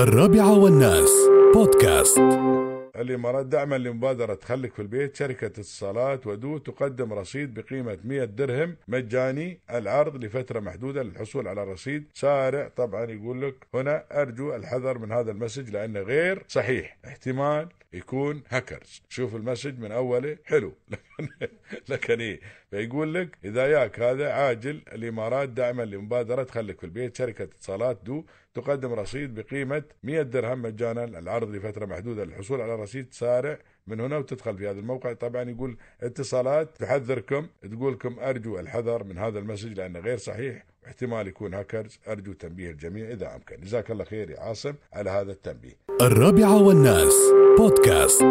الرابعة والناس. بودكاست. الإمارات دعما لمبادرة خلك في البيت. شركة اتصالات ودو تقدم رصيد بقيمة 100 درهم مجاني. العرض لفترة محدودة للحصول على رصيد سارع. طبعا يقول لك هنا أرجو الحذر من هذا ال message لأنه غير صحيح. احتمال يكون هاكرز شوف ال message من أوله حلو. لكن, لكن إيه؟ فيقول لك إذا ياك هذا عاجل الإمارات دعما لمبادرة خلك في البيت شركة اتصالات دو تقدم رصيد بقيمة 100 درهم مجانا. العرض لفترة محدودة للحصول على رصيد سارع من هنا وتدخل في هذا الموقع. طبعا يقول اتصالات تحذركم تقولكم أرجو الحذر من هذا المسج لأنه غير صحيح. واحتمال يكون هاكرز أرجو تنبيه الجميع إذا أمكن. جزاك الله خير يا عاصم على هذا التنبيه. الرابعة والناس. بودكاست